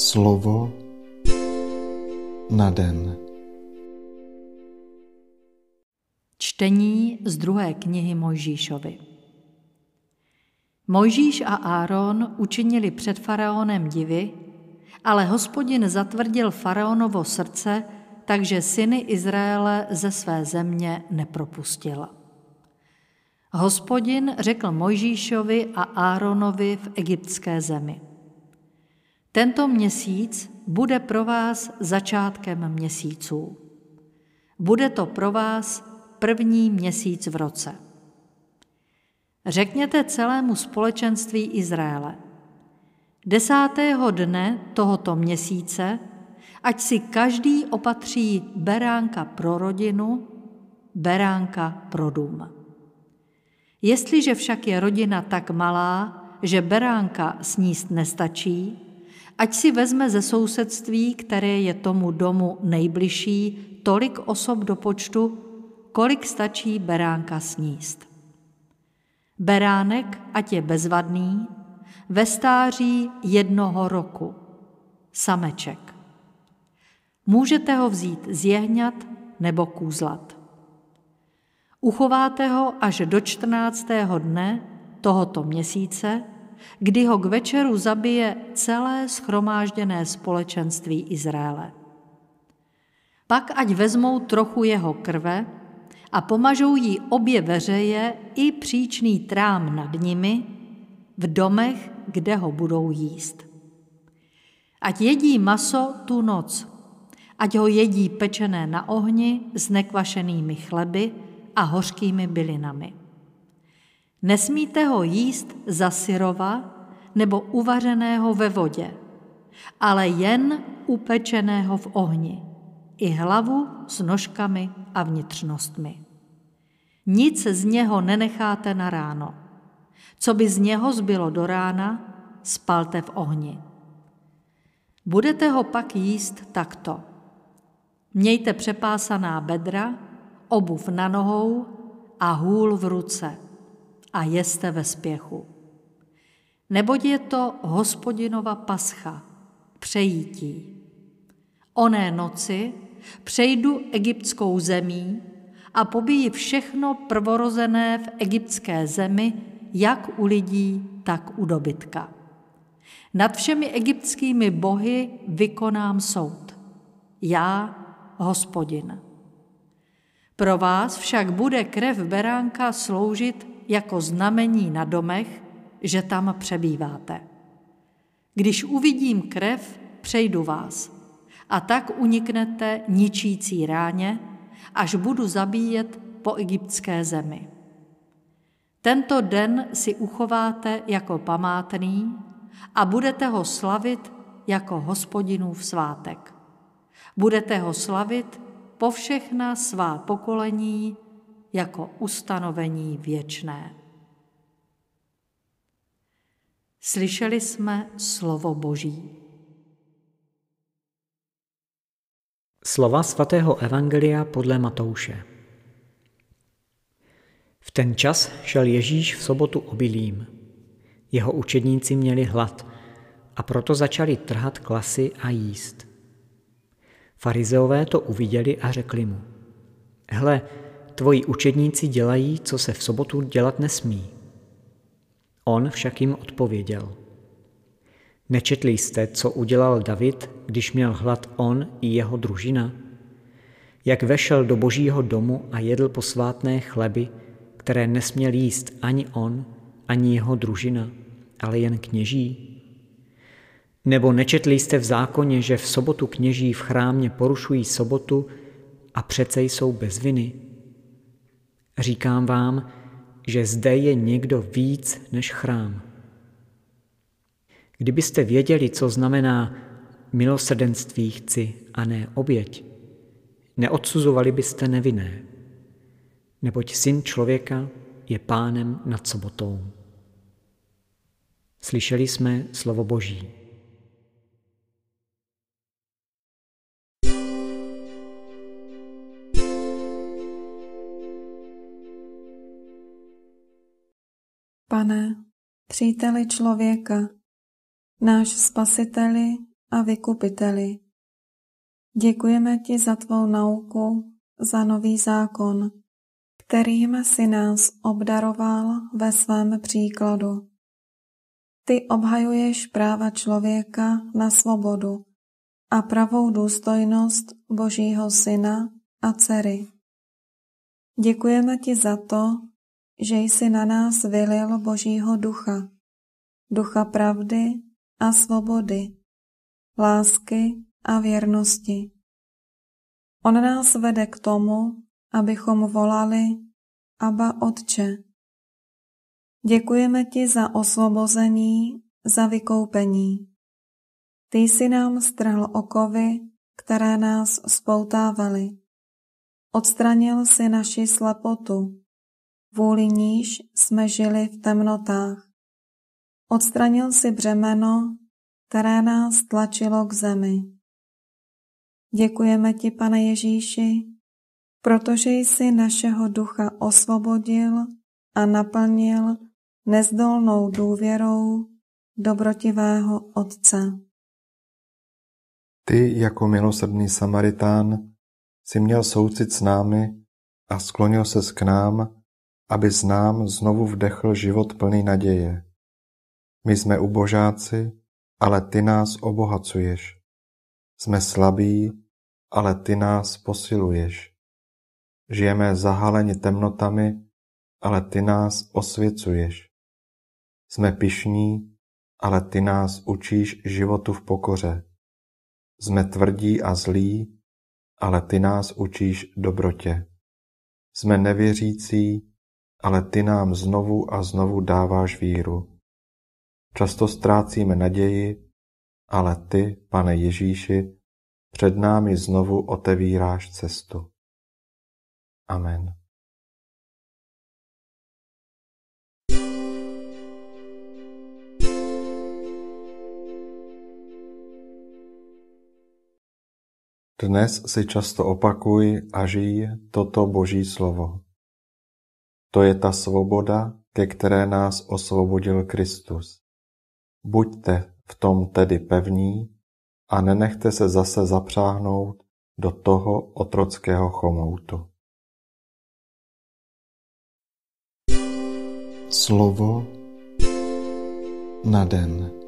Slovo na den. Čtení z druhé knihy Mojžíšovi. Mojžíš a Áron učinili před faraonem divy, ale hospodin zatvrdil faraonovo srdce, takže syny Izraele ze své země nepropustil. Hospodin řekl Mojžíšovi a Áronovi v egyptské zemi. Tento měsíc bude pro vás začátkem měsíců. Bude to pro vás první měsíc v roce. Řekněte celému společenství Izraele. Desátého dne tohoto měsíce, ať si každý opatří beránka pro rodinu, beránka pro dům. Jestliže však je rodina tak malá, že beránka sníst nestačí, ať si vezme ze sousedství, které je tomu domu nejbližší, tolik osob do počtu, kolik stačí beránka sníst. Beránek, ať je bezvadný, ve stáří jednoho roku. Sameček. Můžete ho vzít z jehňat nebo kůzlat. Uchováte ho až do 14. dne tohoto měsíce, kdy ho k večeru zabije celé schromážděné společenství Izraele. Pak ať vezmou trochu jeho krve a pomažou jí obě veřeje i příčný trám nad nimi v domech, kde ho budou jíst. Ať jedí maso tu noc, ať ho jedí pečené na ohni s nekvašenými chleby a hořkými bylinami. Nesmíte ho jíst za syrova nebo uvařeného ve vodě, ale jen upečeného v ohni, i hlavu s nožkami a vnitřnostmi. Nic z něho nenecháte na ráno. Co by z něho zbylo do rána, spalte v ohni. Budete ho pak jíst takto. Mějte přepásaná bedra, obuv na nohou a hůl v ruce a jeste ve spěchu. Neboť je to hospodinova pascha, přejítí. Oné noci přejdu egyptskou zemí a pobíji všechno prvorozené v egyptské zemi, jak u lidí, tak u dobytka. Nad všemi egyptskými bohy vykonám soud. Já, hospodin. Pro vás však bude krev beránka sloužit jako znamení na domech, že tam přebýváte. Když uvidím krev, přejdu vás a tak uniknete ničící ráně, až budu zabíjet po egyptské zemi. Tento den si uchováte jako památný a budete ho slavit jako hospodinův svátek. Budete ho slavit po všechna svá pokolení jako ustanovení věčné. Slyšeli jsme slovo Boží. Slova svatého Evangelia podle Matouše. V ten čas šel Ježíš v sobotu obilím. Jeho učedníci měli hlad a proto začali trhat klasy a jíst. Farizeové to uviděli a řekli mu, hle, tvoji učedníci dělají, co se v sobotu dělat nesmí. On však jim odpověděl. Nečetli jste, co udělal David, když měl hlad on i jeho družina? Jak vešel do božího domu a jedl posvátné chleby, které nesměl jíst ani on, ani jeho družina, ale jen kněží? Nebo nečetli jste v zákoně, že v sobotu kněží v chrámě porušují sobotu a přece jsou bez viny? Říkám vám, že zde je někdo víc než chrám. Kdybyste věděli, co znamená milosrdenství chci a ne oběť, neodsuzovali byste nevinné, neboť syn člověka je pánem nad sobotou. Slyšeli jsme slovo Boží. Pane, příteli člověka, náš spasiteli a vykupiteli. Děkujeme ti za tvou nauku, za nový zákon, kterým si nás obdaroval ve svém příkladu. Ty obhajuješ práva člověka na svobodu a pravou důstojnost Božího Syna a dcery. Děkujeme ti za to, že jsi na nás vylil Božího ducha, ducha pravdy a svobody, lásky a věrnosti. On nás vede k tomu, abychom volali Aba Otče. Děkujeme ti za osvobození, za vykoupení. Ty jsi nám strhl okovy, které nás spoutávaly. Odstranil si naši slepotu, vůli níž jsme žili v temnotách. Odstranil si břemeno, které nás tlačilo k zemi. Děkujeme ti, pane Ježíši, protože jsi našeho ducha osvobodil a naplnil nezdolnou důvěrou dobrotivého Otce. Ty jako milosrdný Samaritán si měl soucit s námi a sklonil se k nám, aby z nám znovu vdechl život plný naděje. My jsme ubožáci, ale ty nás obohacuješ. Jsme slabí, ale ty nás posiluješ. Žijeme zahaleni temnotami, ale ty nás osvěcuješ. Jsme pišní, ale ty nás učíš životu v pokoře. Jsme tvrdí a zlí, ale ty nás učíš dobrotě. Jsme nevěřící, ale ty nám znovu a znovu dáváš víru. Často ztrácíme naději, ale ty, pane Ježíši, před námi znovu otevíráš cestu. Amen. Dnes si často opakuj a žij toto Boží slovo. To je ta svoboda, ke které nás osvobodil Kristus. Buďte v tom tedy pevní a nenechte se zase zapřáhnout do toho otrockého chomoutu. Slovo na den.